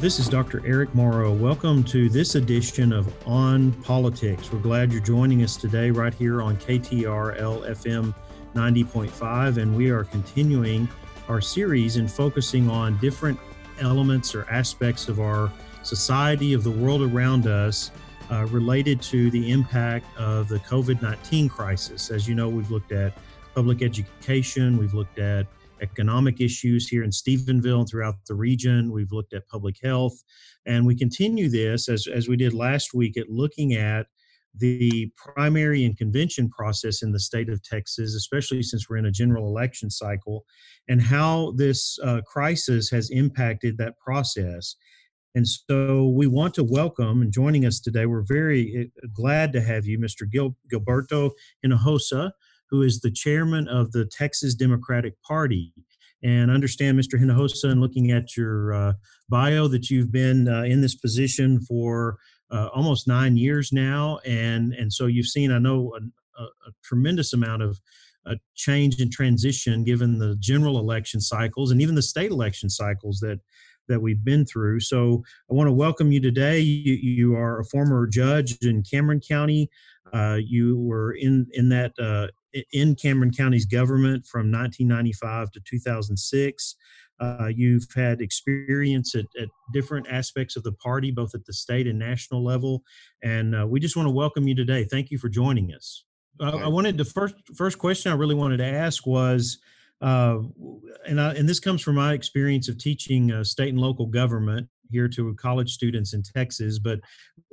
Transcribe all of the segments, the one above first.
This is Dr. Eric Morrow. Welcome to this edition of On Politics. We're glad you're joining us today right here on KTRL FM 90.5, and we are continuing our series and focusing on different elements or aspects of our society, of the world around us, uh, related to the impact of the COVID 19 crisis. As you know, we've looked at public education, we've looked at economic issues here in Stephenville and throughout the region. We've looked at public health, and we continue this as, as we did last week at looking at the primary and convention process in the state of Texas, especially since we're in a general election cycle, and how this uh, crisis has impacted that process. And so we want to welcome and joining us today, we're very uh, glad to have you, Mr. Gil- Gilberto Hinojosa, who is the chairman of the Texas Democratic Party. And understand, Mr. Hinojosa, and looking at your uh, bio, that you've been uh, in this position for uh, almost nine years now, and and so you've seen, I know, a, a, a tremendous amount of uh, change and transition given the general election cycles and even the state election cycles that that we've been through. So I want to welcome you today. You, you are a former judge in Cameron County. Uh, you were in in that uh, in Cameron County's government from 1995 to 2006. Uh, you've had experience at, at, different aspects of the party, both at the state and national level, and uh, we just want to welcome you today. Thank you for joining us. Uh, I wanted the first first question I really wanted to ask was, uh, and I, and this comes from my experience of teaching uh, state and local government here to college students in Texas, but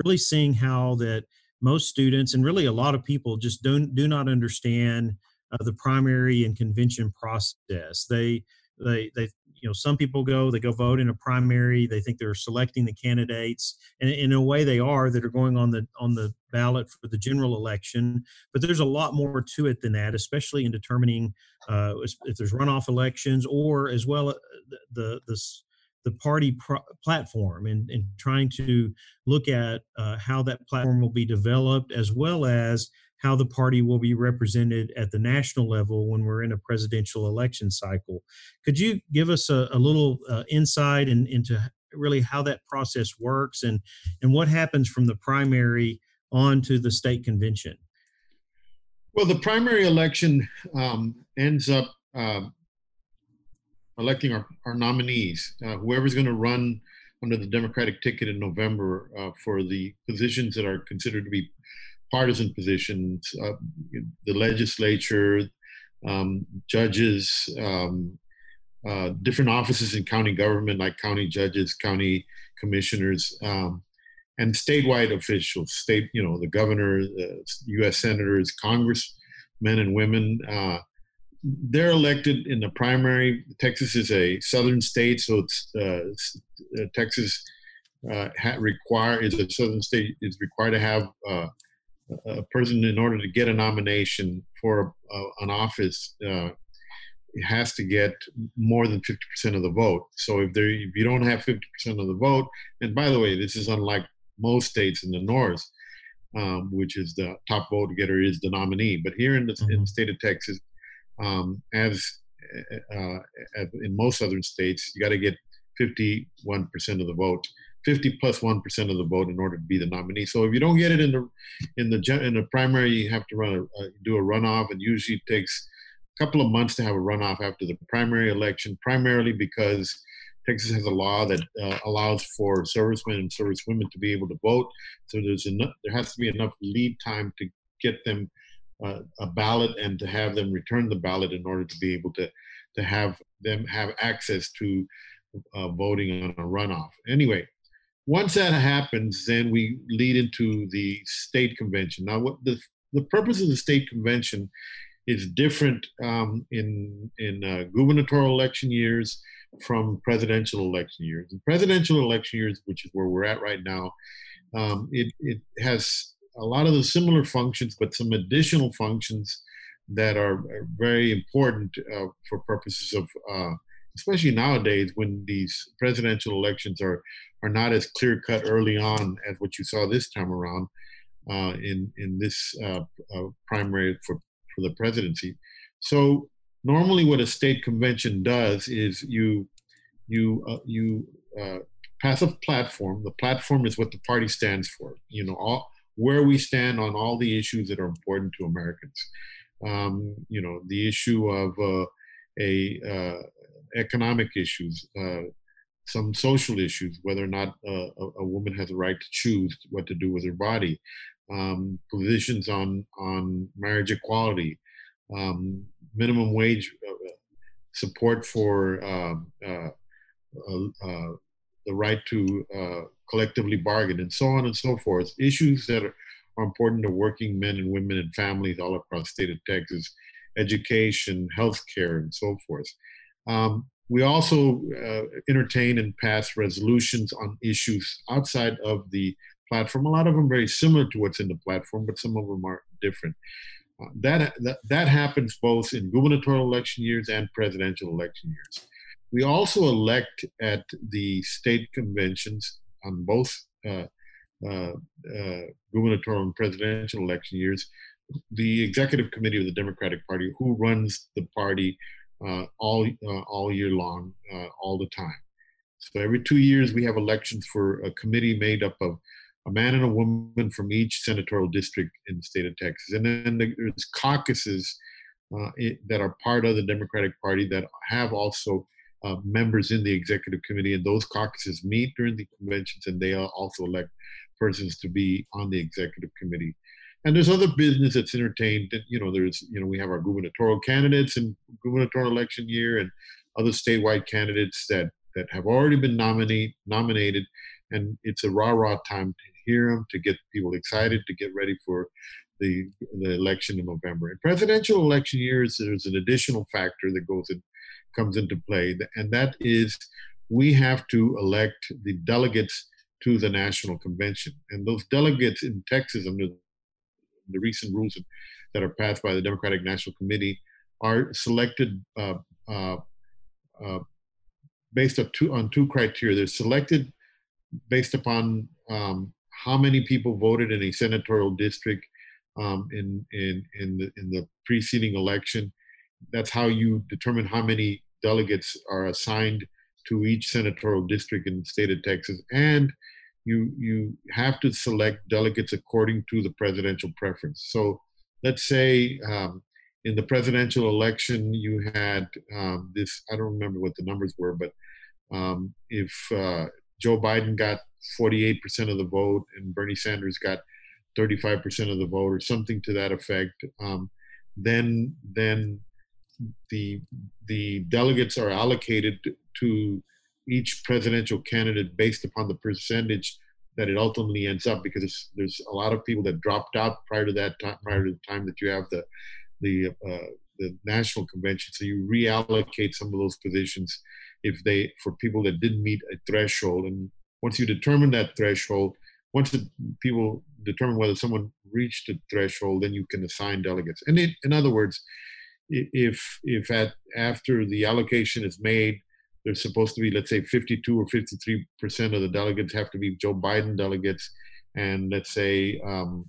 really seeing how that most students and really a lot of people just don't do not understand uh, the primary and convention process. They they they you know some people go they go vote in a primary they think they're selecting the candidates and in a way they are that are going on the on the ballot for the general election but there's a lot more to it than that especially in determining uh, if there's runoff elections or as well uh, the the the party platform and, and trying to look at uh, how that platform will be developed as well as how the party will be represented at the national level when we're in a presidential election cycle. Could you give us a, a little uh, insight in, into really how that process works and, and what happens from the primary on to the state convention? Well, the primary election um, ends up uh, electing our, our nominees. Uh, whoever's going to run under the Democratic ticket in November uh, for the positions that are considered to be partisan positions, uh, the legislature, um, judges, um, uh, different offices in county government like county judges, county commissioners, um, and statewide officials, state, you know, the governor, the U.S. senators, congressmen and women, uh, they're elected in the primary. Texas is a southern state, so it's uh, uh, Texas uh, ha- require is a southern state is required to have uh, a person in order to get a nomination for a, an office. Uh, has to get more than 50% of the vote. So if there, if you don't have 50% of the vote, and by the way, this is unlike most states in the north, um, which is the top vote getter is the nominee. But here in the, mm-hmm. in the state of Texas, um, as uh, in most southern states, you got to get 51% of the vote, 50 plus plus one percent of the vote in order to be the nominee. So if you don't get it in the in the in the primary, you have to run a, uh, do a runoff, and usually it takes a couple of months to have a runoff after the primary election. Primarily because Texas has a law that uh, allows for servicemen and servicewomen to be able to vote. So there's enough. There has to be enough lead time to get them uh, a ballot and to have them return the ballot in order to be able to to have them have access to uh, voting on a runoff. Anyway, once that happens, then we lead into the state convention. Now, what the the purpose of the state convention is different um, in in uh, gubernatorial election years from presidential election years. In presidential election years, which is where we're at right now, um, it it has a lot of the similar functions, but some additional functions that are very important uh, for purposes of, uh, especially nowadays when these presidential elections are are not as clear cut early on as what you saw this time around uh, in in this uh, uh, primary for for the presidency. So normally, what a state convention does is you you uh, you pass a platform. The platform is what the party stands for. You know, all, where we stand on all the issues that are important to Americans. Um, you know, the issue of uh, a uh, economic issues, uh, some social issues, whether or not uh, a, a, woman has a right to choose what to do with her body, um, positions on on marriage equality, um, minimum wage uh, support for um, uh, the right to collectively bargain, and so on and so forth. Issues that are, important to working men and women and families all across the state of Texas, education, healthcare, and so forth. Um, we also uh, entertain and pass resolutions on issues outside of the platform. A lot of them very similar to what's in the platform, but some of them are different. Uh, that, that, that happens both in gubernatorial election years and presidential election years. We also elect at the state conventions on both uh, uh, uh, gubernatorial and presidential election years the executive committee of the Democratic Party, who runs the party uh, all uh, all year long, all the time. So every two years we have elections for a committee made up of a man and a woman from each senatorial district in the state of Texas, and then there's caucuses uh, that are part of the Democratic Party that have also uh, members in the executive committee, and those caucuses meet during the conventions, and they also elect persons to be on the executive committee and there's other business that's entertained. You know, there's you know we have our gubernatorial candidates in gubernatorial election year, and other statewide candidates that that have already been nominate, nominated, and it's a rah rah time to hear them, to get people excited, to get ready for the the election in November. In presidential election years, there's an additional factor that goes in, comes into play, and that is we have to elect the delegates to the national convention, and those delegates in Texas under the recent rules that are passed by the Democratic National Committee are selected uh, uh, uh, based on two, on two criteria. They're selected based upon um, how many people voted in a senatorial district um, in in in the, in the preceding election. That's how you determine how many delegates are assigned to each senatorial district in the state of Texas, and you you have to select delegates according to the presidential preference. So let's say um, in the presidential election you had um, this I don't remember what the numbers were, but um, if uh, Joe Biden got 48% of the vote and Bernie Sanders got 35% of the vote or something to that effect, um, then then the the delegates are allocated to each presidential candidate based upon the percentage that it ultimately ends up because there's a lot of people that dropped out prior to that time, prior to the time that you have the the uh, the national convention. So you reallocate some of those positions if they for people that didn't meet a threshold. And once you determine that threshold, once the people determine whether someone reached the threshold, then you can assign delegates. And it, in other words, if if at after the allocation is made there's supposed to be, let's say, 52 or 53 percent of the delegates have to be Joe Biden delegates, and let's say um,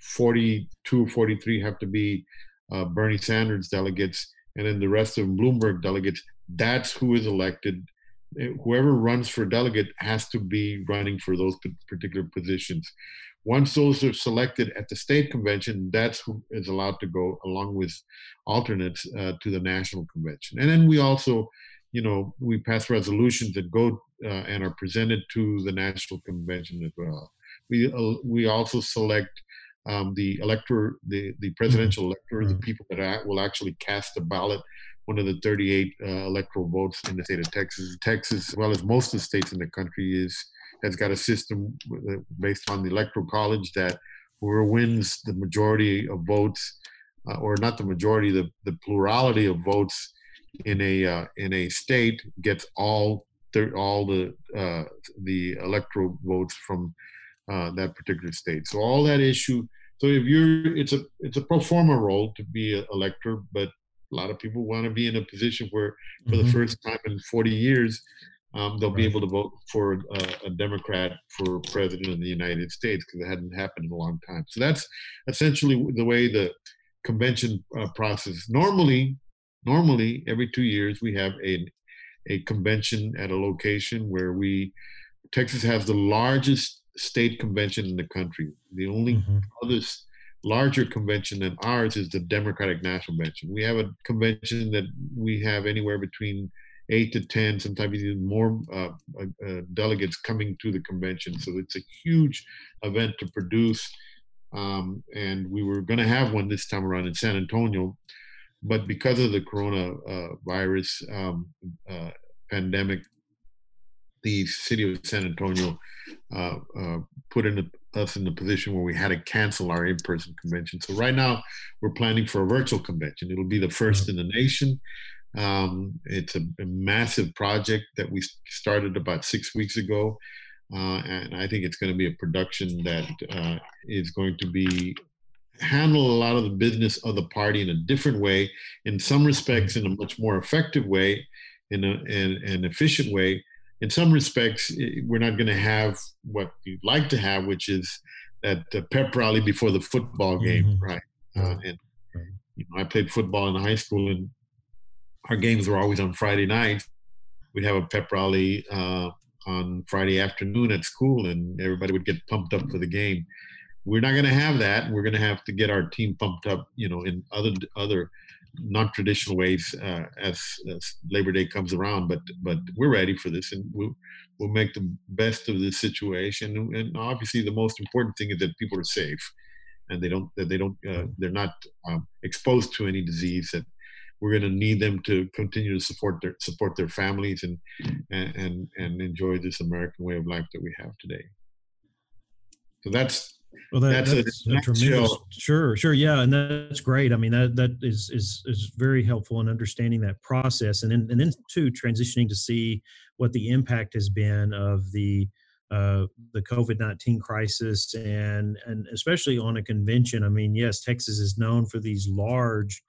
42 or 43 have to be uh, Bernie Sanders delegates, and then the rest of Bloomberg delegates. That's who is elected. Whoever runs for delegate has to be running for those particular positions. Once those are selected at the state convention, that's who is allowed to go along with alternates uh, to the national convention. And then we also you know, we pass resolutions that go uh, and are presented to the national convention as well. We uh, we also select um, the elector, the the presidential elector, mm-hmm. the people that will actually cast a ballot. One of the 38 uh, electoral votes in the state of Texas. Texas, as well as most of the states in the country, is has got a system based on the electoral college that whoever wins the majority of votes, uh, or not the majority, the the plurality of votes in a uh, in a state gets all thir- all the uh, the electoral votes from uh, that particular state. So all that issue. So if you're, it's a it's a pro forma role to be an elector, but a lot of people want to be in a position where, for mm-hmm. the first time in 40 years, um, they'll be able to vote for a, a, Democrat for president of the United States because it hadn't happened in a long time. So that's essentially the way the convention uh, process. Normally, normally every two years we have a a convention at a location where we Texas has the largest state convention in the country. The only mm-hmm. other larger convention than ours is the Democratic National Convention. We have a convention that we have anywhere between eight to ten, sometimes even more uh, uh, uh, delegates coming to the convention. So it's a huge event to produce. Um, and we were going to have one this time around in San Antonio, but because of the coronavirus um, uh, pandemic, the city of San Antonio uh, uh, put in a, us in the position where we had to cancel our in-person convention. So right now we're planning for a virtual convention. It'll be the first in the nation. Um, it's a, a, massive project that we started about six weeks ago. Uh, and I think it's going to be a production that uh, is going to be handle a lot of the business of the party in a different way, in some respects, in a much more effective way, in, a, in an efficient way, in some respects, we're not going to have what you'd like to have, which is that pep rally before the football game, mm-hmm. right? Uh, and you know, I played football in high school, and our games were always on Friday nights. We'd have a pep rally uh, on Friday afternoon at school, and everybody would get pumped up for the game. We're not going to have that. We're going to have to get our team pumped up, you know, in other other non-traditional ways uh, as, as, Labor Day comes around. But but we're ready for this, and we'll we'll make the best of this situation. And obviously, the most important thing is that people are safe, and they don't they don't uh, they're not um, exposed to any disease. That we're going to need them to continue to support their support their families and and and enjoy this American way of life that we have today. So that's well, that, that's, that's a, a tremendous. Sure, sure, yeah, and that's great. I mean, that that is is is very helpful in understanding that process, and then and then too transitioning to see what the impact has been of the uh, the COVID nineteen crisis, and and especially on a convention. I mean, yes, Texas is known for these large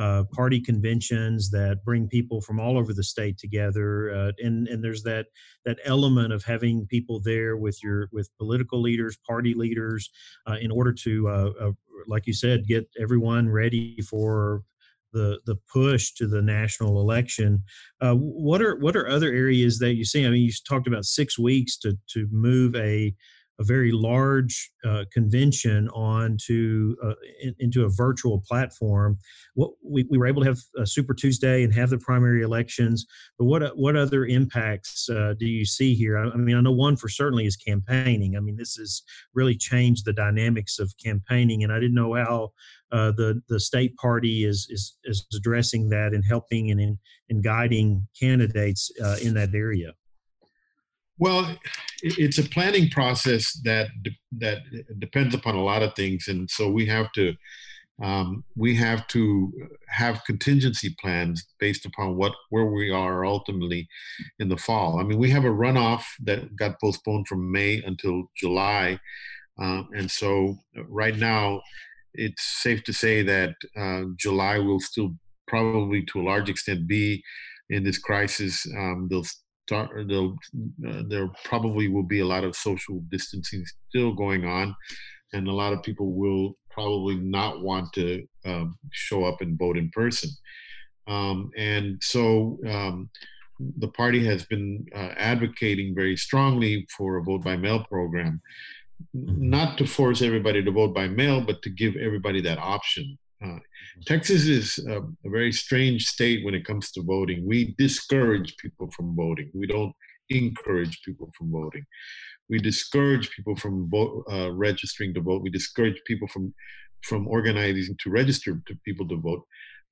uh, party conventions that bring people from all over the state together, uh, and and there's that that element of having people there with your with political leaders, party leaders, uh, in order to, uh, uh, like you said, get everyone ready for the the push to the national election. Uh, what are what are other areas that you see? I mean, you talked about six weeks to to move a a very large uh, convention onto uh, in, into a virtual platform. What we, we were able to have a Super Tuesday and have the primary elections, but what what other impacts uh, do you see here? I, I, mean, I know one for certainly is campaigning. I mean, this has really changed the dynamics of campaigning, and I didn't know how. Uh, the the state party is is is addressing that and helping and in, and guiding candidates uh, in that area. Well, it's a planning process that that depends upon a lot of things, and so we have to um, we have to have contingency plans based upon what where we are ultimately in the fall. I mean, we have a runoff that got postponed from May until July, uh, and so right now it's safe to say that uh, July will still probably to a large extent be in this crisis. Um, they'll start there'll uh, there probably will be a lot of social distancing still going on and a lot of people will probably not want to um, show up and vote in person. Um, and so um, the party has been uh, advocating very strongly for a vote by mail program. Not to force everybody to vote by mail but to give everybody that option uh, Texas is a, a, very strange state when it comes to voting. We discourage people from voting. We don't encourage people from voting. We discourage people from vote, uh, registering to vote. We discourage people from from organizing to register to people to vote.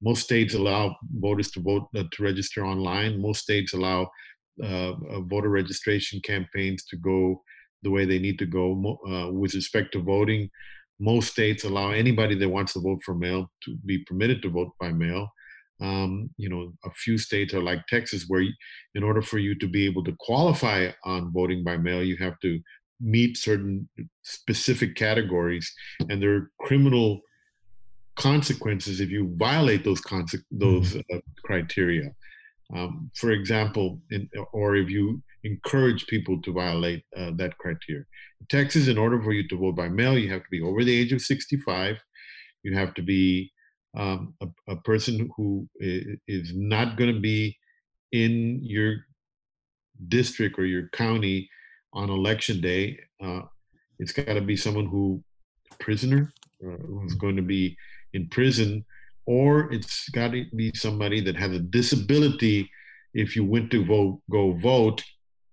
Most states allow voters to vote uh, to register online. Most states allow uh, uh, voter registration campaigns to go the way they need to go uh, with respect to voting most states allow anybody that wants to vote for mail to be permitted to vote by mail. Um, you know, a few states are like Texas, where in order for you to be able to qualify on voting by mail, you have to meet certain specific categories, and there are criminal consequences if you violate those conse- those mm-hmm. uh, criteria. Um, for example, in, or if you encourage people to violate uh, that criteria. In Texas, in order for you to vote by mail, you have to be over the age of 65. You have to be um, a, a, person who is not going to be in your district or your county on election day, uh, it's got to be someone who prisoner uh, who's going to be in prison, or it's got to be somebody that has a disability. If you went to vote, go vote,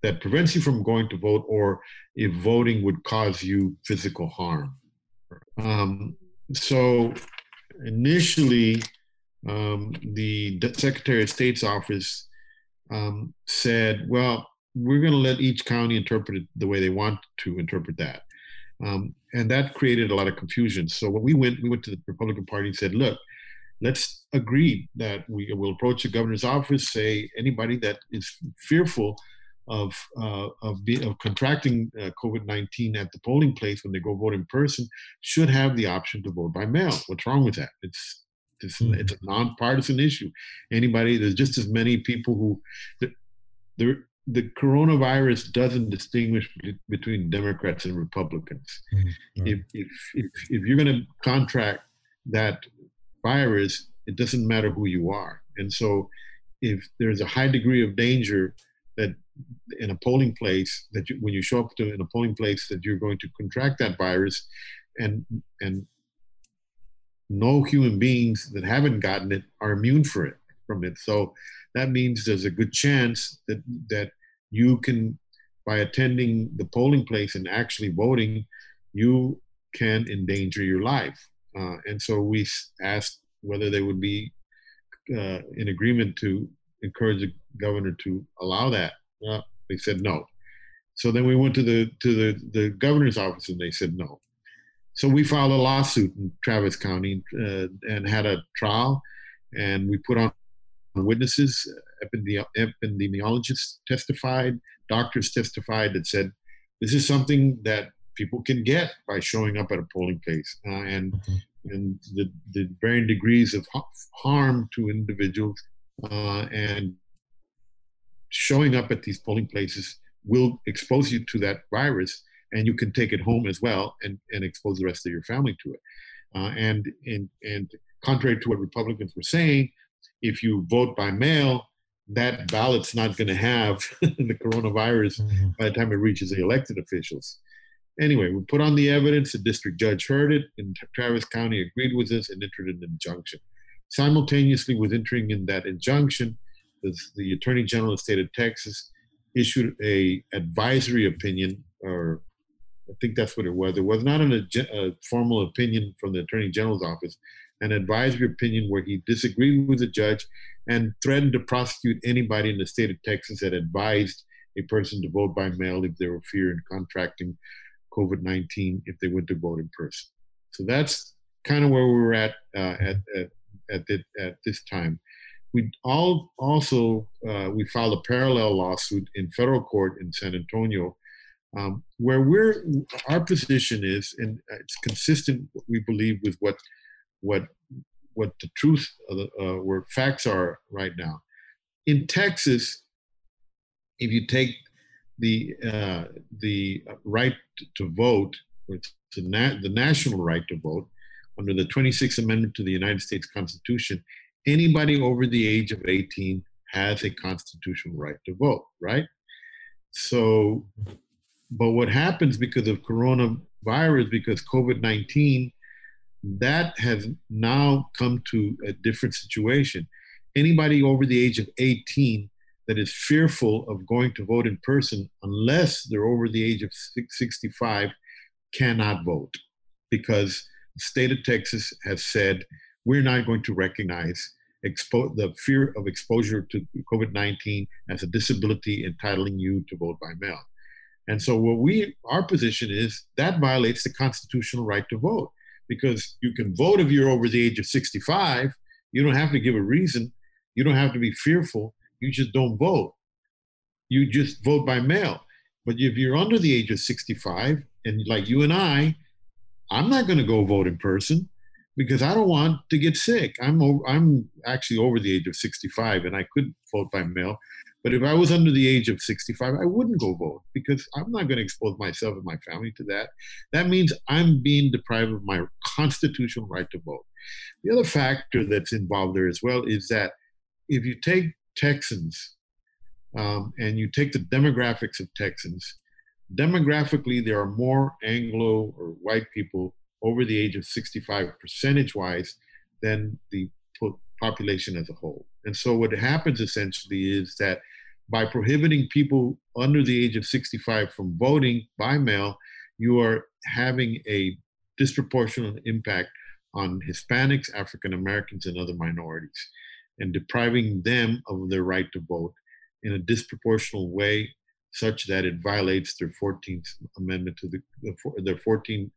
that prevents you from going to vote, or if voting would cause you physical harm. Um, so initially, um, the Secretary of State's office um, said, well, we're going to let each county interpret it the way they want to interpret that. Um, and that created a lot of confusion. So when we went, we went to the Republican Party and said, look, let's agree that we will approach the governor's office, say anybody that is fearful of uh, of, be, of contracting uh, COVID-19 at the polling place when they go vote in person should have the option to vote by mail. What's wrong with that? It's it's, mm-hmm. it's a nonpartisan issue. Anybody, there's just as many people who, the, the, the coronavirus doesn't distinguish between Democrats and Republicans. Mm-hmm. Right. If, if, if, if you're going to contract that virus, it doesn't matter who you are. And so if there's a high degree of danger that in a polling place that you, when you show up to in a polling place that you're going to contract that virus and and no human beings that haven't gotten it are immune for it from it. So that means there's a good chance that that you can, by attending the polling place and actually voting, you can endanger your life. Uh, and so we asked whether they would be uh, in agreement to encourage the governor to allow that. Uh, they said no. So then we went to the to the, the governor's office and they said no. So we filed a lawsuit in Travis County uh, and had a trial, and we put on witnesses. Epidemiologists testified, doctors testified that said this is something that people can get by showing up at a polling place, uh, and mm-hmm. and the, the varying degrees of harm to individuals uh, and showing up at these polling places will expose you to that virus and you can take it home as well and, and expose the rest of your family to it. Uh, and, and, and contrary to what Republicans were saying, if you vote by mail, that ballot's not going to have the coronavirus mm-hmm. by the time it reaches the elected officials. Anyway, we put on the evidence. The district judge heard it, and Travis County agreed with us and entered an injunction. Simultaneously, with entering in that injunction, the, Attorney General of the state of Texas issued a advisory opinion or I think that's what it was. It was not an, a formal opinion from the Attorney General's office, an advisory opinion where he disagreed with the judge and threatened to prosecute anybody in the state of Texas that advised a person to vote by mail if they were fearing contracting COVID 19 if they went to vote in person. So that's kind of where we were at uh, at, at, at, the, at this time. We all also uh, we filed a parallel lawsuit in federal court in San Antonio um, where we're our position is, and it's consistent, we believe, with what what what the truth, uh, where facts are right now. In Texas, if you take the uh, the right to vote, which the, na- the national right to vote, under the 26th Amendment to the United States Constitution, anybody over the age of 18 has a constitutional right to vote, right? So but what happens because of coronavirus, because COVID 19, that has now come to a different situation. Anybody over the age of 18 that is fearful of going to vote in person, unless they're over the age of 65, cannot vote because the state of Texas has said we're not going to recognize expo- the fear of exposure to COVID 19 as a disability entitling you to vote by mail. And so what we our position is that violates the constitutional right to vote because you can vote if you're over the age of 65. You don't have to give a reason. You don't have to be fearful. You just don't vote. You just vote by mail. But if you're under the age of 65 and like you and I, I'm not going to go vote in person because I don't want to get sick. I'm over, I'm actually over the age of 65 and I could vote by mail. But if I was under the age of 65, I wouldn't go vote because I'm not going to expose myself and my family to that. That means I'm being deprived of my constitutional right to vote. The other factor that's involved there as well is that if you take Texans um, and you take the demographics of Texans, demographically, there are more Anglo or white people over the age of 65 percentage wise than the population as a whole. And so what happens essentially is that by prohibiting people under the age of 65 from voting by mail, you are having a disproportionate impact on Hispanics, African Americans, and other minorities, and depriving them of their right to vote in a disproportional way, such that it violates their 14th Amendment to the their 14th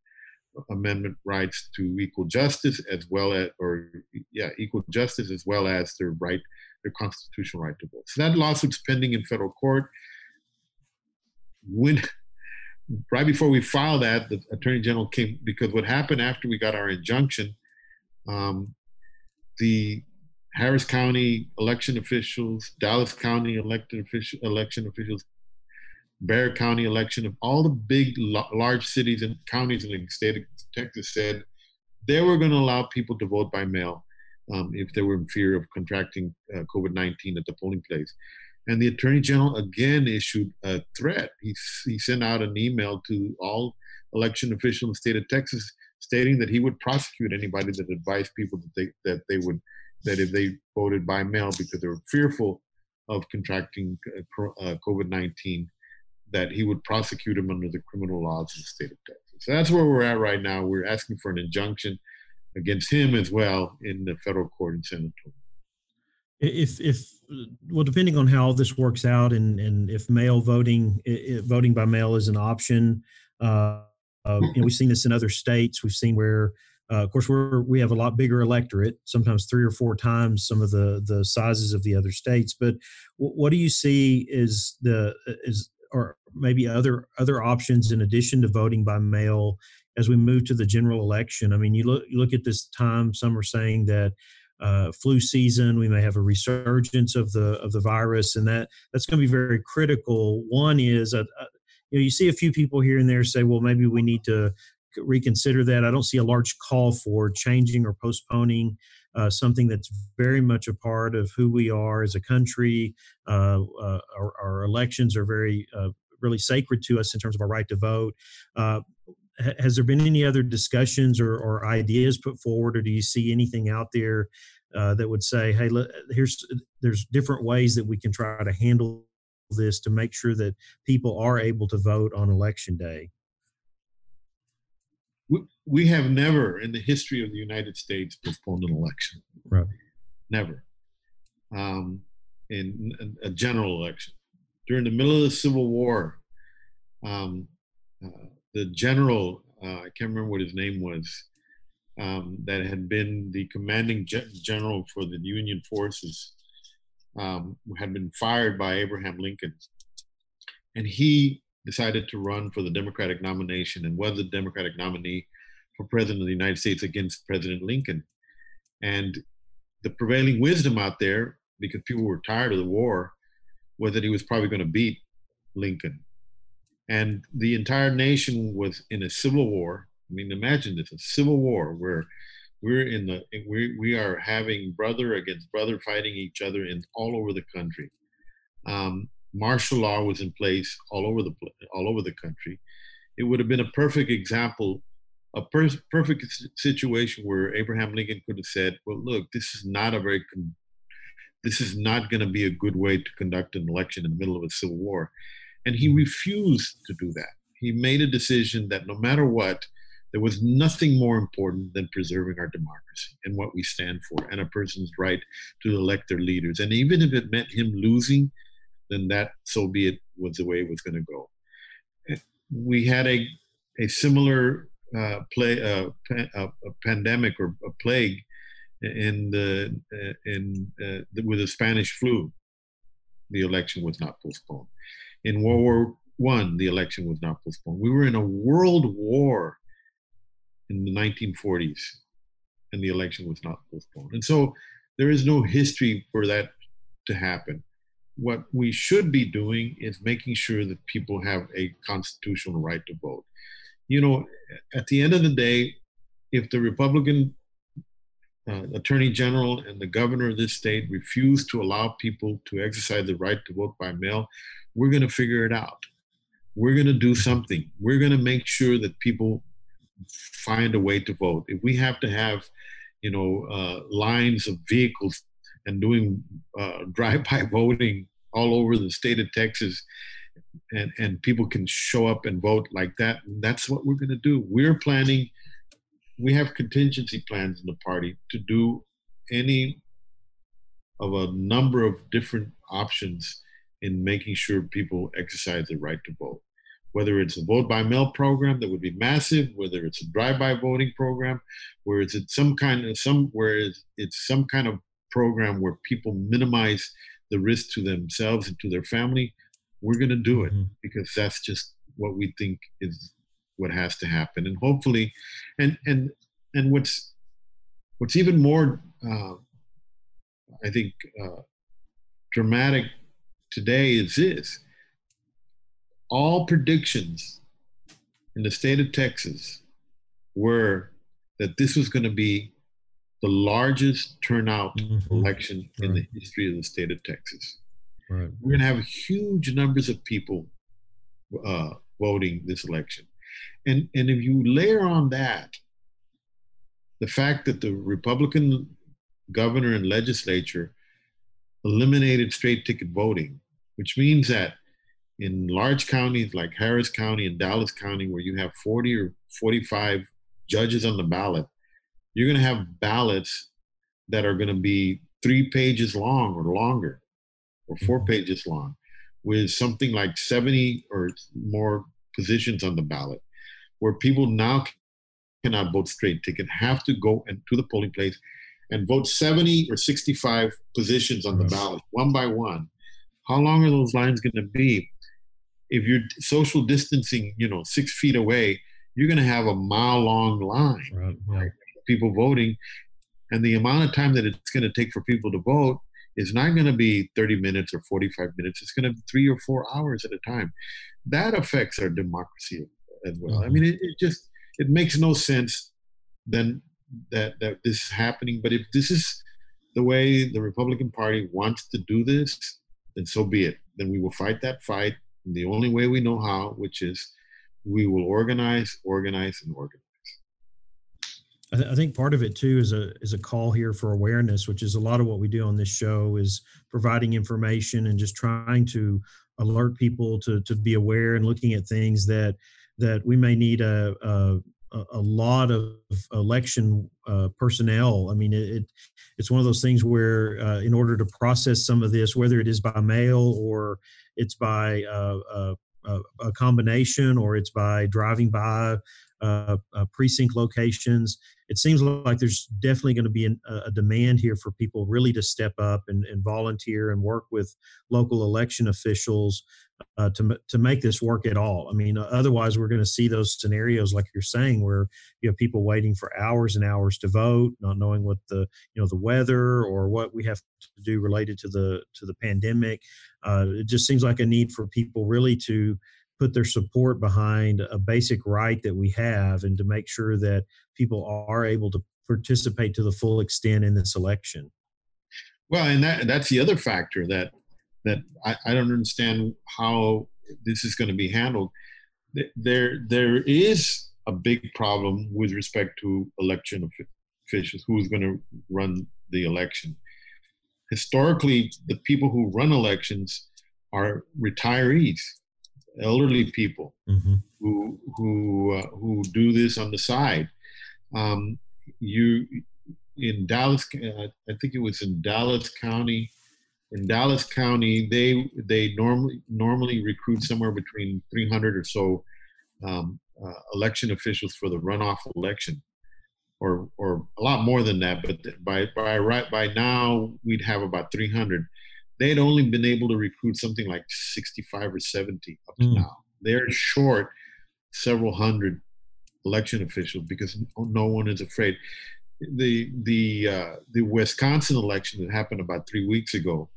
Amendment rights to equal justice, as well as, or yeah, equal justice, as well as their right, their constitutional right to vote. So that lawsuit's pending in federal court. When right before we filed that, the attorney general came because what happened after we got our injunction, um, the Harris County election officials, Dallas County elected official, election officials, Bexar County election of all the big, large cities and counties in the state of Texas said they were going to allow people to vote by mail um, if they were in fear of contracting uh, COVID 19 at the polling place. And the attorney general again issued a threat. He, he sent out an email to all election officials in the state of Texas stating that he would prosecute anybody that advised people that they that they would that if they voted by mail because they were fearful of contracting uh, uh COVID nineteen, that he would prosecute him under the criminal laws of the state of Texas. So that's where we're at right now. We're asking for an injunction against him as well in the federal court in San Antonio. If if well, depending on how this works out, and and if mail voting voting by mail is an option, uh, uh, you know, we've seen this in other states. We've seen where, uh, of course, we're we have a lot bigger electorate, sometimes three or four times some of the the sizes of the other states. But w- what do you see is the is or maybe other other options in addition to voting by mail as we move to the general election? I mean, you look you look at this time. Some are saying that uh, flu season. We may have a resurgence of the of the virus, and that that's going to be very critical. One is, uh, uh, you know, you see a few people here and there say, well, maybe we need to reconsider that. I don't see a large call for changing or postponing uh, something that's very much a part of who we are as a country. Uh, uh, our, our, elections are very really sacred to us in terms of our right to vote has there been any other discussions or, or, ideas put forward, or do you see anything out there uh, that would say, "Hey, look, here's there's different ways that we can try to handle this to make sure that people are able to vote on election day"? We, we have never, in the history of the United States, postponed an election. Right. Never. Um, in a general election during the middle of the Civil War. Um, uh, the general, uh, I can't remember what his name was, um, that had been the commanding general for the Union forces, um, had been fired by Abraham Lincoln. And he decided to run for the Democratic nomination and was the Democratic nominee for President of the United States against President Lincoln. And the prevailing wisdom out there, because people were tired of the war, was that he was probably going to beat Lincoln and the entire nation was in a civil war. I mean, imagine this: a civil war where we're in the we we are having brother against brother fighting each other in all over the country. Um, martial law was in place all over the all over the country. It would have been a perfect example, a per- perfect situation where Abraham Lincoln could have said, "Well, look, this is not a very con- this is not going to be a good way to conduct an election in the middle of a civil war." And he refused to do that. He made a decision that no matter what, there was nothing more important than preserving our democracy and what we stand for and a person's right to elect their leaders. And even if it meant him losing, then that, so be it, was the way it was going to go. We had a, a similar uh, play, uh, a, a pandemic or a plague in the, uh, in, uh, with the Spanish flu. The election was not postponed. In World War One, the election was not postponed. We were in a world war in the 1940s, and the election was not postponed. And so there is no history for that to happen. What we should be doing is making sure that people have a constitutional right to vote. You know, at the end of the day, if the Republican uh, attorney general and the governor of this state refuse to allow people to exercise the right to vote by mail, we're going to figure it out. we're going to do something. We're going to make sure that people find a way to vote. If we have to have, you know, uh, lines of vehicles and doing uh, drive-by voting all over the state of Texas, and and people can show up and vote like that, that's what we're going to do. We're planning. We have contingency plans in the party to do any of a number of different options in making sure people exercise the right to vote. Whether it's a vote by mail program that would be massive, whether it's a drive-by voting program, where it's some kind of some where it's, it's some kind of program where people minimize the risk to themselves and to their family, we're going to do it mm-hmm. because that's just what we think is what has to happen. And hopefully, and and and what's what's even more, uh, I think, uh, dramatic today is this all predictions in the state of Texas were that this was going to be the largest turnout mm-hmm. election right. in the history of the state of Texas. Right. We're going to have huge numbers of people uh, voting this election. And, and if you layer on that the fact that the Republican governor and legislature eliminated straight ticket voting, which means that in large counties like Harris County and Dallas County, where you have 40 or 45 judges on the ballot, you're going to have ballots that are going to be three pages long or longer, or 4 mm-hmm. pages long, with something like 70 or more positions on the ballot, where people now cannot vote straight ticket, have to go and to the polling place and vote 70 or 65 positions on the ballot, one by one. How long are those lines going to be? If you're social distancing, you know, six feet away, you're going to have a mile long line. Right. right? People voting. And the amount of time that it's going to take for people to vote is not going to be 30 minutes or 45 minutes. It's going to be three or four hours at a time. That affects our democracy as well. I uh-huh. mean, it, it just, it makes no sense then that that this is happening. But if this is the way the Republican Party wants to do this, then so be it. Then we will fight that fight in the only way we know how, which is we will organize, organize, and organize. I, th- I, think part of it too is a is a call here for awareness, which is a lot of what we do on this show is providing information and just trying to alert people to to be aware and looking at things that that we may need a, a a lot of election uh, personnel. I mean, it, it, it's one of those things where, uh, in order to process some of this, whether it is by mail or it's by uh, uh a combination or it's by driving by uh, uh, precinct locations. It seems like there's definitely going to be an, a demand here for people really to step up and, and volunteer and work with local election officials uh, to to make this work at all. I mean, otherwise we're going to see those scenarios like you're saying, where you have people waiting for hours and hours to vote, not knowing what the you know the weather or what we have to do related to the to the pandemic. Uh, it just seems like a need for people really to put their support behind a basic right that we have and to make sure that people are able to participate to the full extent in this election. Well, and that that's the other factor that that I, I don't understand how this is going to be handled. There there is a big problem with respect to election officials who's going to run the election. Historically, the people who run elections are retirees elderly people mm-hmm. who who uh, who do this on the side. Um, you in Dallas, uh, I think it was in Dallas County. In Dallas County, they they normally normally recruit somewhere between 300 or so um, uh, election officials for the runoff election, or or a lot more than that. But by by right by now, we'd have about 300 they had only been able to recruit something like 65 or 70 up to mm. now. They're short several hundred election officials because no one is afraid. The the uh, the Wisconsin election that happened about three weeks ago,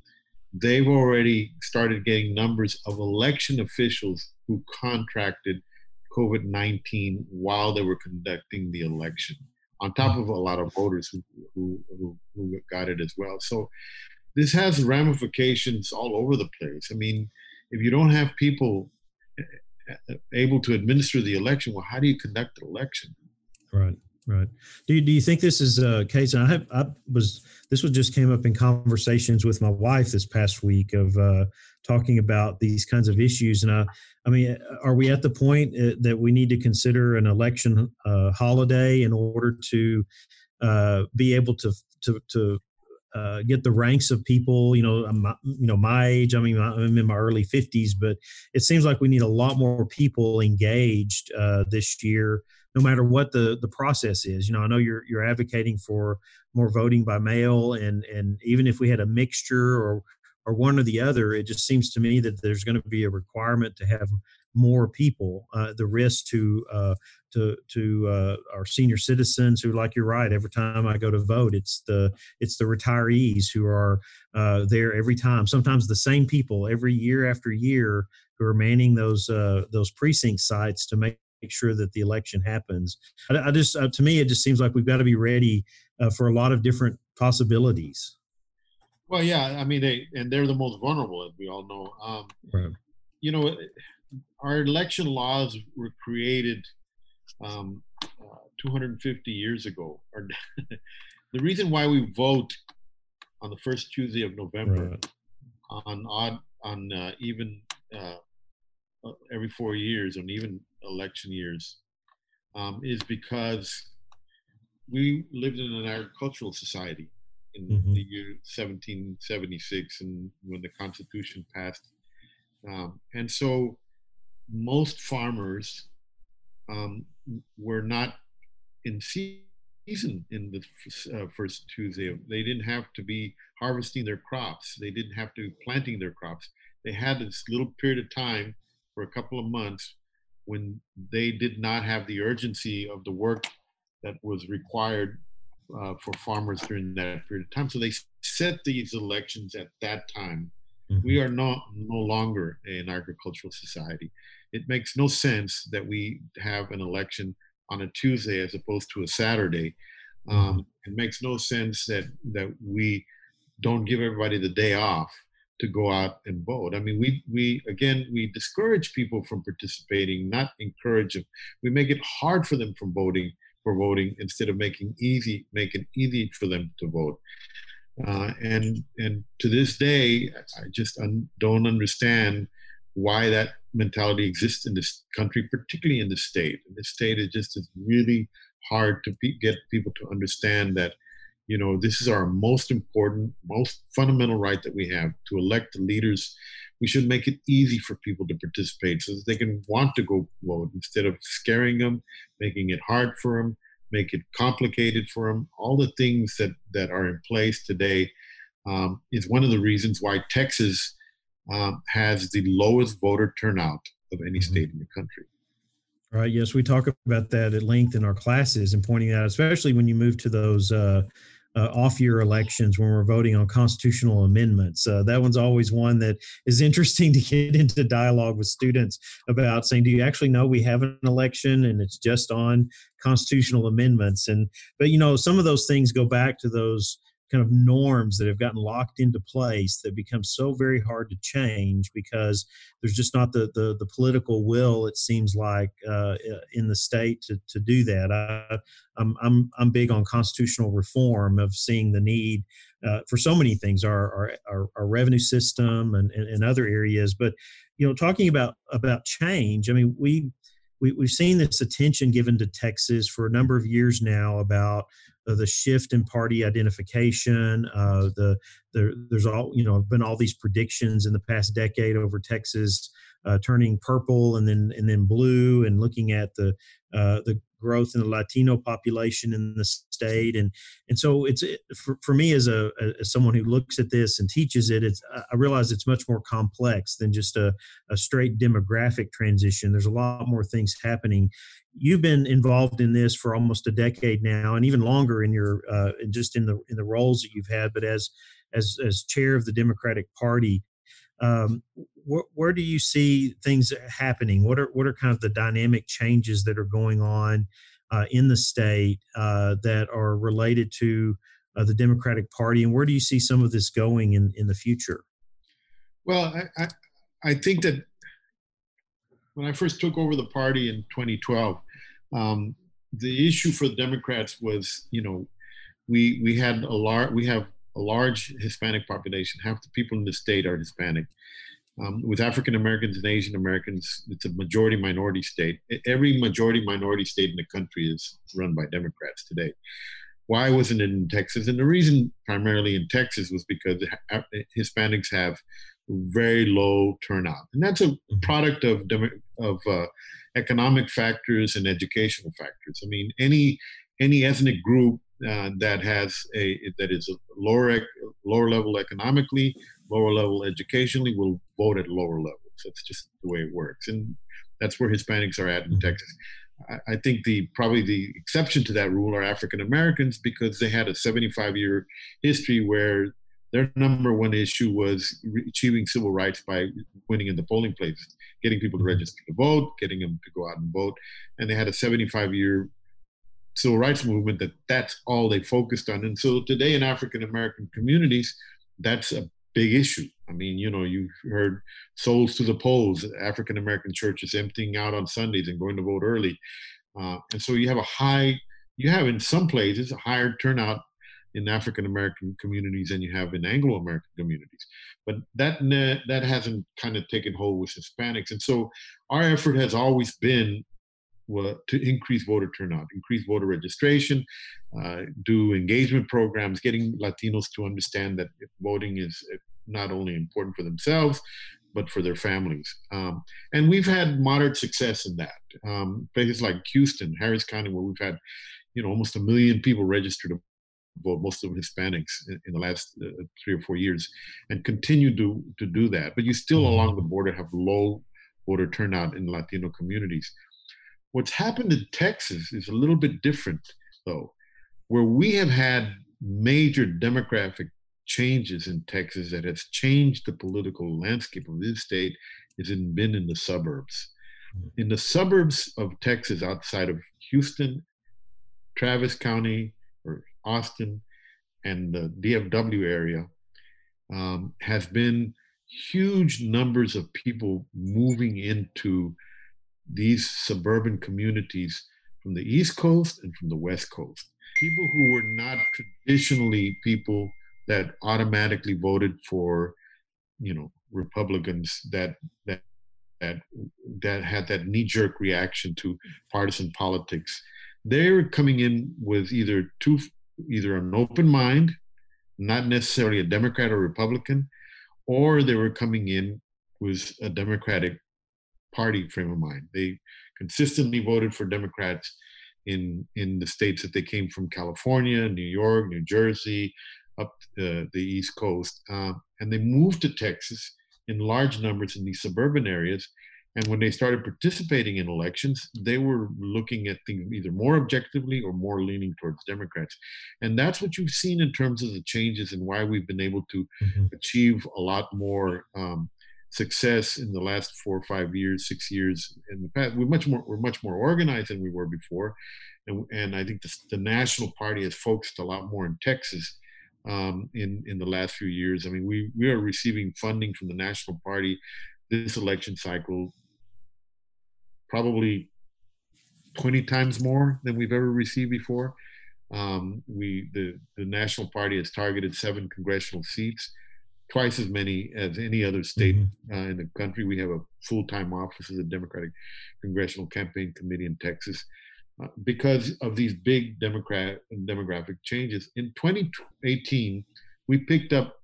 they've already started getting numbers of election officials who contracted COVID nineteen while they were conducting the election, on top of a lot of voters who who, who, who got it as well. So this has ramifications all over the place. I mean, if you don't have people, eh, eh, eh, able to administer the election. Well, how do you conduct an election? Right. Right. Do you, do you think this is a case? I, have, I was this was just came up in conversations with my wife this past week of uh, talking about these kinds of issues, and I, I mean, are we at the point uh, that we need to consider an election uh, holiday in order to uh, be able to to to uh, get the ranks of people, you know, my, you know, my age. I mean, I'm in my early 50s, but it seems like we need a lot more people engaged uh, this year no matter what the the process is. You know, I know you're you're advocating for more voting by mail, and and even if we had a mixture or or one or the other, it just seems to me that there's going to be a requirement to have more people. Uh, the risk to uh, to to uh, our senior citizens who, like you're right, every time I go to vote, it's the it's the retirees who are uh, there every time. Sometimes the same people every year after year who are manning those uh, those precinct sites to make make sure that the election happens. I, I just, uh, to me, it just seems like we've got to be ready uh, for a lot of different possibilities. Well, yeah, I mean, they and they're the most vulnerable, as we all know. Um, right. You know, our election laws were created um, uh, 250 years ago. the reason why we vote on the first Tuesday of November right. on odd on uh, even uh, uh every four years, and even election years um, is because we lived in an agricultural society in mm-hmm. the year 1776 and when the Constitution passed. Um, and so most farmers um, were not in season in the uh, first Tuesday. They didn't have to be harvesting their crops. They didn't have to be planting their crops. They had this little period of time for a couple of months when they did not have the urgency of the work that was required uh, for farmers during that period of time. So they set these elections at that time. Mm-hmm. We are not no longer an agricultural society. It makes no sense that we have an election on a Tuesday as opposed to a Saturday. Um, mm-hmm. it makes no sense that that we don't give everybody the day off to go out and vote. I mean, we we again we discourage people from participating, not encourage them. We make it hard for them from voting for voting instead of making easy making easy for them to vote. Uh, and and to this day, I just un- don't understand why that mentality exists in this country, particularly in the state. In the state, it just is really hard to pe- get people to understand that you know, this is our most important, most fundamental right that we have to elect the leaders. We should make it easy for people to participate so that they can want to go vote instead of scaring them, making it hard for them, make it complicated for them. All the things that, that are in place today um, is one of the reasons why Texas um, has the lowest voter turnout of any mm-hmm. state in the country. Right. Yes, we talk about that at length in our classes and pointing out, especially when you move to those uh, uh, off-year elections when we're voting on constitutional amendments. Uh, that one's always one that is interesting to get into dialogue with students about saying, "Do you actually know we have an election and it's just on constitutional amendments?" And but you know, some of those things go back to those kind of norms that have gotten locked into place that become so very hard to change because there's just not the the, the political will it seems like uh, in the state to, to do that. I, I'm, I'm I'm big on constitutional reform of seeing the need uh, for so many things our our, our, our revenue system and, and, and other areas. But you know talking about about change I mean we we, we've seen this attention given to Texas for a number of years now about uh, the shift in party identification. Uh, the, the there's all you know been all these predictions in the past decade over Texas uh, turning purple and then and then blue, and looking at the uh, the growth in the Latino population in the state, and and so it's for, for me as a as someone who looks at this and teaches it, it's I realize it's much more complex than just a, a straight demographic transition. There's a lot more things happening. You've been involved in this for almost a decade now, and even longer in your uh, just in the in the roles that you've had. But as as as chair of the Democratic Party, um, wh- where do you see things happening? What are what are kind of the dynamic changes that are going on uh, in the state uh, that are related to uh, the Democratic Party, and where do you see some of this going in in the future? Well, I I, I think that when I first took over the party in 2012, um, the issue for the Democrats was, you know, we we had a large we have a large Hispanic population. Half the people in the state are Hispanic. Um, with African Americans and Asian Americans, it's a majority minority state. Every majority minority state in the country is run by Democrats today. Why wasn't it in Texas? And the reason, primarily in Texas, was because Hispanics have very low turnout, and that's a mm-hmm. product of of uh, economic factors and educational factors. I mean, any any ethnic group uh, that has a that is lower lower level economically, lower level educationally, will vote at lower levels. That's just the way it works, and that's where Hispanics are at in mm-hmm. Texas. I, I think the probably the exception to that rule are African Americans because they had a 75 year history where their number one issue was achieving civil rights by winning in the polling places, getting people to mm-hmm. register to vote, getting them to go out and vote. And they had a 75 year civil rights movement that that's all they focused on. And so today in African American communities, that's a big issue. I mean, you know, you've heard souls to the polls, African American churches emptying out on Sundays and going to vote early. Uh, and so you have a high, you have in some places a higher turnout in African American communities than you have in Anglo American communities. But that that hasn't kind of taken hold with Hispanics, and so our effort has always been to increase voter turnout, increase voter registration, uh, do engagement programs, getting Latinos to understand that voting is uh, not only important for themselves, but for their families. Um, and we've had moderate success in that. Um, places like Houston, Harris County, where we've had, you know, almost a million people registered to vote, most of them Hispanics in, in the last uh, three or four years, and continue to, to do that. But you still, mm-hmm. along the border, have low voter turnout in Latino communities. What's happened in Texas is a little bit different, though, where we have had major demographic changes in Texas that has changed the political landscape of this state has been in the suburbs. In the suburbs of Texas, outside of Houston, Travis County, or Austin, and the DFW area, um, has been huge numbers of people moving into these suburban communities from the East Coast and from the West Coast. People who were not traditionally people that automatically voted for, you know, Republicans that that that that had that knee-jerk reaction to partisan politics. They're coming in with either two, either an open mind, not necessarily a Democrat or Republican, or they were coming in with a Democratic party frame of mind. They consistently voted for Democrats in in the states that they came from California, New York, New Jersey, up uh, the East Coast, uh, and they moved to Texas in large numbers in these suburban areas. And when they started participating in elections, they were looking at things either more objectively or more leaning towards Democrats. And that's what you've seen in terms of the changes and why we've been able to mm-hmm. achieve a lot more um, success in the last four or five years, six years in the past. We're much more we're much more organized than we were before, and and I think the, the National Party has focused a lot more in Texas um, in in the last few years. I mean, we we are receiving funding from the National Party this election cycle, probably 20 times more than we've ever received before. Um, we the the National Party has targeted seven congressional seats twice as many as any other state mm-hmm. uh, in the country. We have a full-time office of the Democratic Congressional Campaign Committee in Texas uh, because of these big Democrat demographic changes. In 2018, we picked up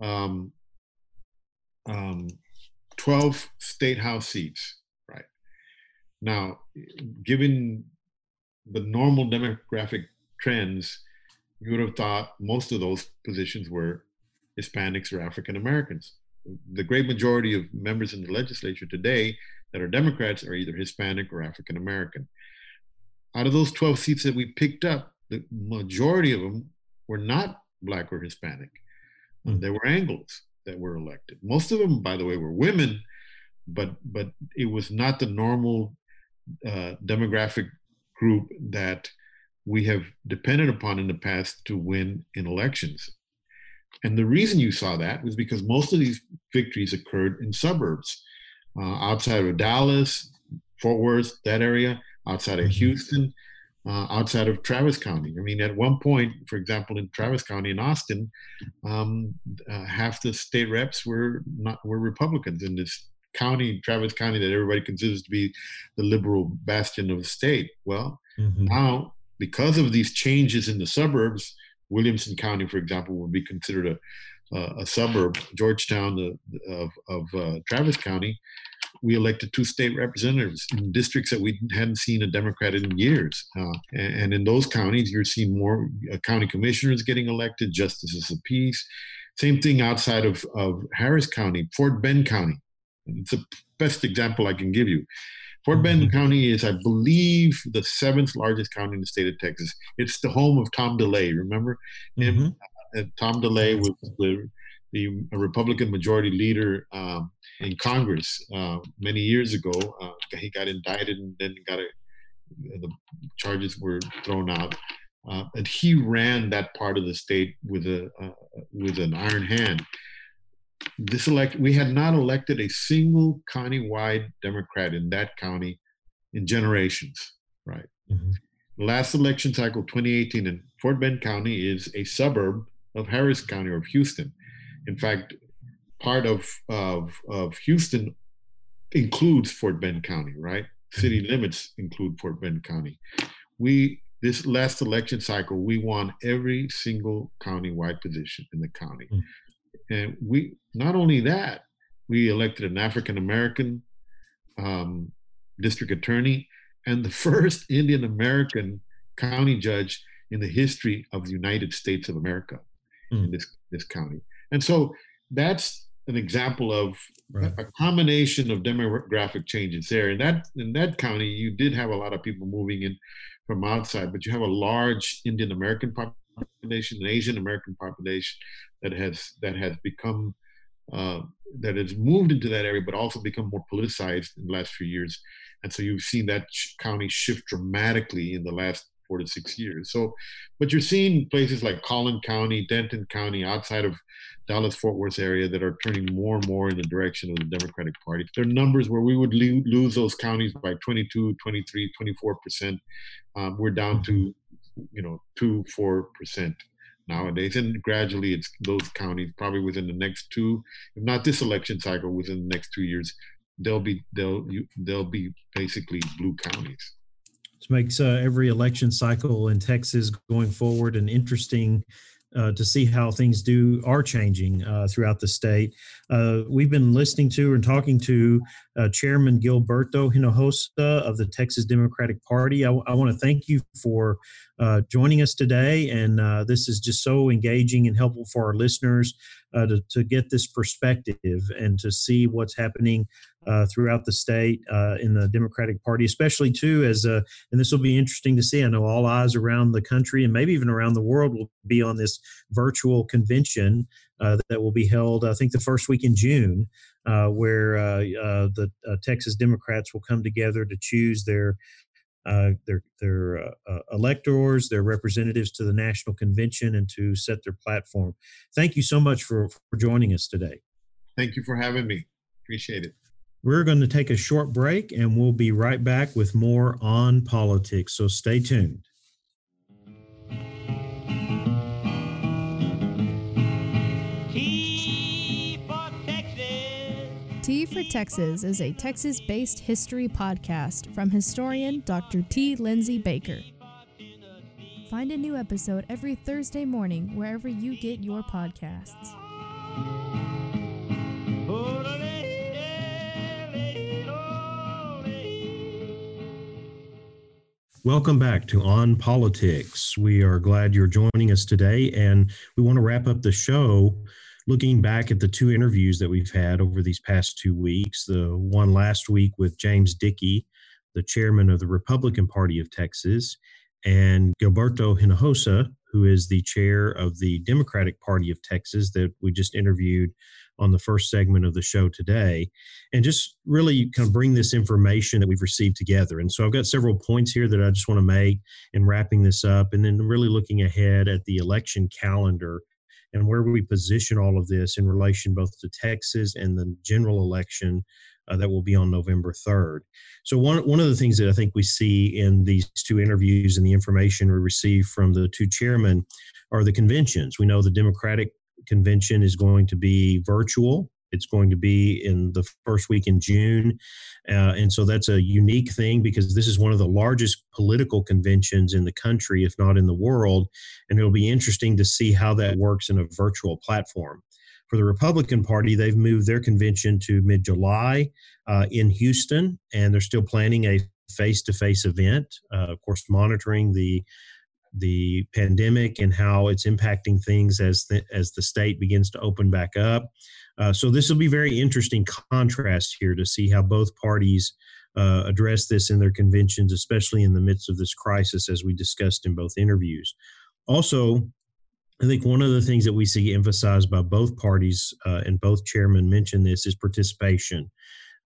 um, um, 12 state house seats. Right now, given the normal demographic trends, you would have thought most of those positions were Hispanics or African Americans. The great majority of members in the legislature today that are Democrats are either Hispanic or African American. Out of those 12 seats that we picked up, the majority of them were not Black or Hispanic. Mm. They were Anglos that were elected. Most of them, by the way, were women, but but it was not the normal uh, demographic group that we have depended upon in the past to win in elections. And the reason you saw that was because most of these victories occurred in suburbs. uh, outside of Dallas, Fort Worth, that area, outside of mm-hmm. Houston, uh, outside of Travis County. I mean, at one point, for example, in Travis County in Austin, um, uh, half the state reps were not were Republicans in this county, Travis County, that everybody considers to be the liberal bastion of the state. Well, mm-hmm. now because of these changes in the suburbs, Williamson County, for example, would be considered a, a, a suburb. Georgetown of, of uh, Travis County, we elected two state representatives in districts that we hadn't seen a Democrat in years. Uh, and, and, in those counties, you're seeing more uh, county commissioners getting elected, justices of peace. Same thing outside of, of Harris County, Fort Bend County. It's the best example I can give you. Fort Bend mm-hmm. County is, I believe, the seventh largest county in the state of Texas. It's the home of Tom DeLay. Remember, mm-hmm. him, uh, Tom DeLay was the, the Republican majority leader um, in Congress uh, many years ago. Uh, he got indicted and then got a, the charges were thrown out. Uh, and he ran that part of the state with a uh, with an iron hand this elect we had not elected a single county-wide Democrat in that county in generations, right? Mm-hmm. Last election cycle, 2018, in Fort Bend County is a suburb of Harris County or of Houston. In fact, part of of, of Houston includes Fort Bend County, right? City mm-hmm. limits include Fort Bend County. We this last election cycle, we won every single county-wide position in the county. Mm-hmm. And we not only that, we elected an African American um, district attorney and the first Indian American county judge in the history of the United States of America mm. in this this county. And so that's an example of right. a combination of demographic changes there. In that in that county, you did have a lot of people moving in from outside, but you have a large Indian American population, an Asian American population, that has that has become uh, that has moved into that area, but also become more politicized in the last few years. And so you've seen that county shift dramatically in the last four to six years. So, but you're seeing places like Collin County, Denton County, outside of Dallas Fort Worth area that are turning more and more in the direction of the Democratic Party. There are numbers where we would lo- lose those counties by 22, 23, 24 percent. Um, we're down to, you know, two, four percent nowadays. And gradually, it's those counties probably within the next two, if not this election cycle, within the next two years, they'll be they'll they'll be basically blue counties. This makes uh, every election cycle in Texas going forward an interesting uh, to see how things do are changing uh, throughout the state. Uh, we've been listening to and talking to uh, Chairman Gilberto Hinojosa of the Texas Democratic Party. I, I want to thank you for uh, joining us today, and uh, this is just so engaging and helpful for our listeners to, to get this perspective and to see what's happening uh, throughout the state uh, in the Democratic Party, especially too as uh, and this will be interesting to see. I know all eyes around the country and maybe even around the world will be on this virtual convention uh, that will be held, I think, the first week in June, uh, where uh, the Texas Democrats will come together to choose their uh, their their uh, uh, electors, their representatives to the national convention, and to set their platform. Thank you so much for, for joining us today. Thank you for having me. Appreciate it. We're going to take a short break and we'll be right back with more on politics. So stay tuned. For Texas is a Texas based history podcast from historian Dr. T. Lindsay Baker. Find a new episode every Thursday morning wherever you get your podcasts. Welcome back to On Politics. We are glad you're joining us today, and we want to wrap up the show looking back at the two interviews that we've had over these past two weeks. The one last week with James Dickey, the chairman of the Republican Party of Texas, and Gilberto Hinojosa, who is the chair of the Democratic Party of Texas, that we just interviewed on the first segment of the show today and just really kind of bring this information that we've received together. And so I've got several points here that I just want to make in wrapping this up and then really looking ahead at the election calendar and where we position all of this in relation both to Texas and the general election uh, that will be on November 3rd. So one one of the things that I think we see in these two interviews and the information we receive from the two chairmen are the conventions. We know the Democratic convention is going to be virtual. It's going to be in the first week in June. Uh, and so that's a unique thing because this is one of the largest political conventions in the country, if not in the world. And it'll be interesting to see how that works in a virtual platform. For the Republican Party, they've moved their convention to mid July uh, in Houston, and they're still planning a face to face event, uh, of course, monitoring the the pandemic and how it's impacting things as the, as the state begins to open back up. Uh, so this will be very interesting contrast here to see how both parties uh, address this in their conventions, especially in the midst of this crisis, as we discussed in both interviews. Also, I think one of the things that we see emphasized by both parties, uh, and both chairmen mentioned this, is participation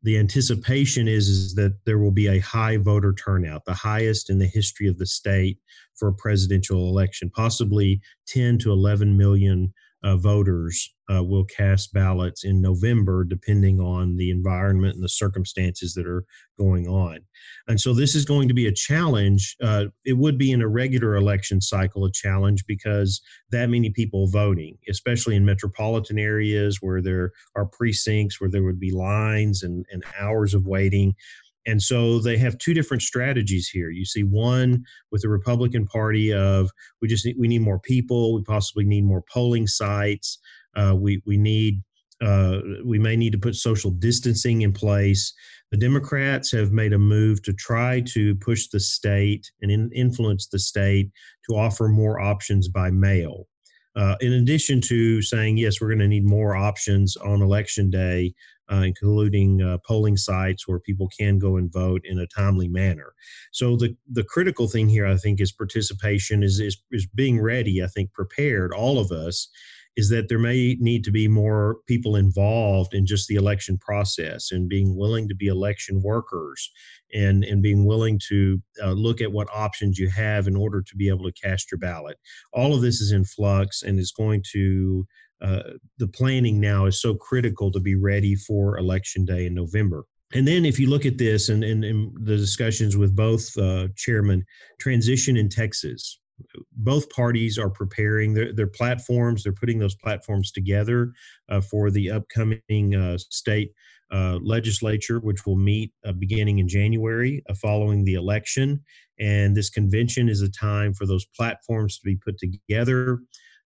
the anticipation is, is that there will be a high voter turnout, the highest in the history of the state for a presidential election, possibly 10 to 11 million uh, voters uh, will cast ballots in November, depending on the environment and the circumstances that are going on. And so this is going to be a challenge. Uh, it would be in a regular election cycle a challenge because that many people voting, especially in metropolitan areas where there are precincts where there would be lines and, and hours of waiting. And so they have two different strategies here. You see one with the Republican Party of we just need, we need more people, we possibly need more polling sites, uh, we we need uh, we may need to put social distancing in place. The Democrats have made a move to try to push the state and in, influence the state to offer more options by mail. Uh, in addition to saying, yes, we're going to need more options on election day, uh, including uh, polling sites where people can go and vote in a timely manner. So the the critical thing here, I think, is participation, is is, is being ready. I think prepared, all of us, is that there may need to be more people involved in just the election process and being willing to be election workers and, and being willing to uh, look at what options you have in order to be able to cast your ballot. All of this is in flux and is going to, uh, the planning now is so critical to be ready for election day in November. And then, if you look at this and, and, and the discussions with both uh, chairmen, transition in Texas, both parties are preparing their, their platforms. They're putting those platforms together uh, for the upcoming uh, state uh, legislature, which will meet uh, beginning in January uh, following the election. And this convention is a time for those platforms to be put together.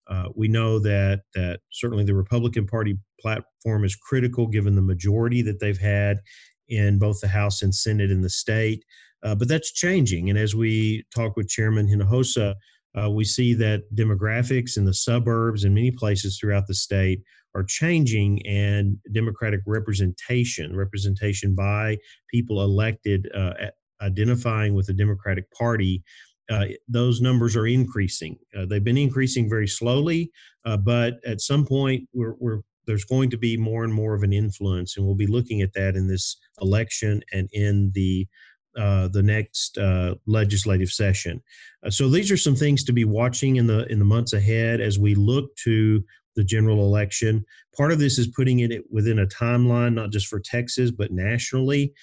Uh, we know that that certainly the Republican Party platform is critical given the majority that they've had in both the House and Senate in the state. Uh, but that's changing. And as we talk with Chairman Hinojosa, uh, we see that demographics in the suburbs and many places throughout the state are changing, and Democratic representation, representation by people elected uh, identifying with the Democratic Party, uh, those numbers are increasing. Uh, they've been increasing very slowly, uh, but at some point, we're, we're, there's going to be more and more of an influence, and we'll be looking at that in this election and in the uh, the next uh, legislative session. So these are some things to be watching in the in the months ahead as we look to the general election. Part of this is putting it within a timeline, not just for Texas but nationally.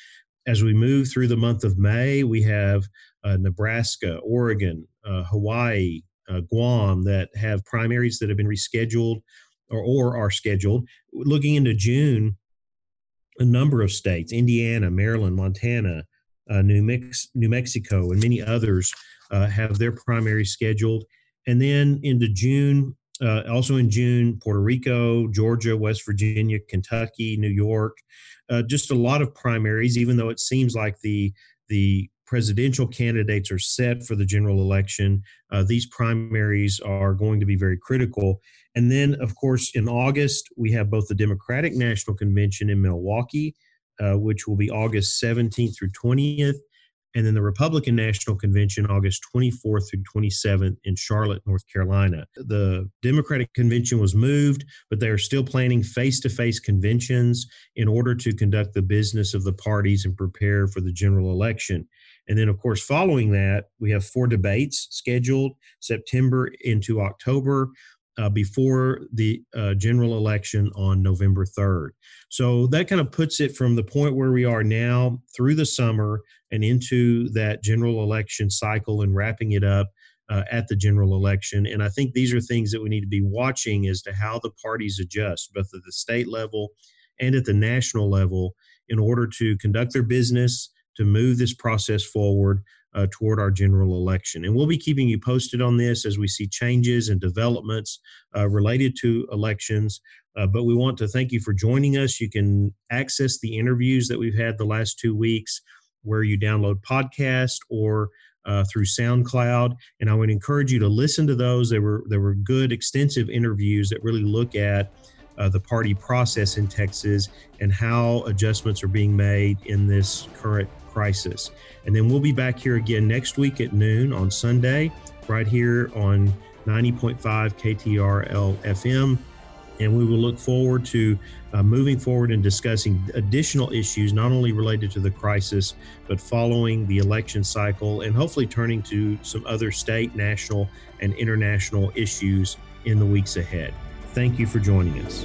As we move through the month of May, we have Nebraska, Oregon, uh, Hawaii, Guam that have primaries that have been rescheduled or, or are scheduled. Looking into June, a number of states Indiana, Maryland, Montana, uh, New, Mex- New Mexico, and many others uh, have their primary scheduled. And then into June, uh, also in June, Puerto Rico, Georgia, West Virginia, Kentucky, New York, uh, just a lot of primaries. Even though it seems like the the presidential candidates are set for the general election, uh, these primaries are going to be very critical. And then, of course, in August, we have both the Democratic National Convention in Milwaukee uh, which will be August 17th through 20th, and then the Republican National Convention August 24th through 27th in Charlotte, North Carolina. The Democratic Convention was moved, but they are still planning face to face conventions in order to conduct the business of the parties and prepare for the general election. And then, of course, following that, we have four debates scheduled September into October. uh, before the uh, general election on November 3rd. So that kind of puts it from the point where we are now through the summer and into that general election cycle and wrapping it up uh, at the general election. And I think these are things that we need to be watching as to how the parties adjust, both at the state level and at the national level, in order to conduct their business, to move this process forward uh, toward our general election. And we'll be keeping you posted on this as we see changes and developments uh, related to elections. Uh, but we want to thank you for joining us. You can access the interviews that we've had the last two weeks where you download podcast or uh, through SoundCloud, and I would encourage you to listen to those. They were they were good, extensive interviews that really look at uh, the party process in Texas and how adjustments are being made in this current crisis. And then we'll be back here again next week at noon on Sunday, right here on 90.5 KTRL FM. And we will look forward to uh, moving forward and discussing additional issues, not only related to the crisis, but following the election cycle and hopefully turning to some other state, national, and international issues in the weeks ahead. Thank you for joining us.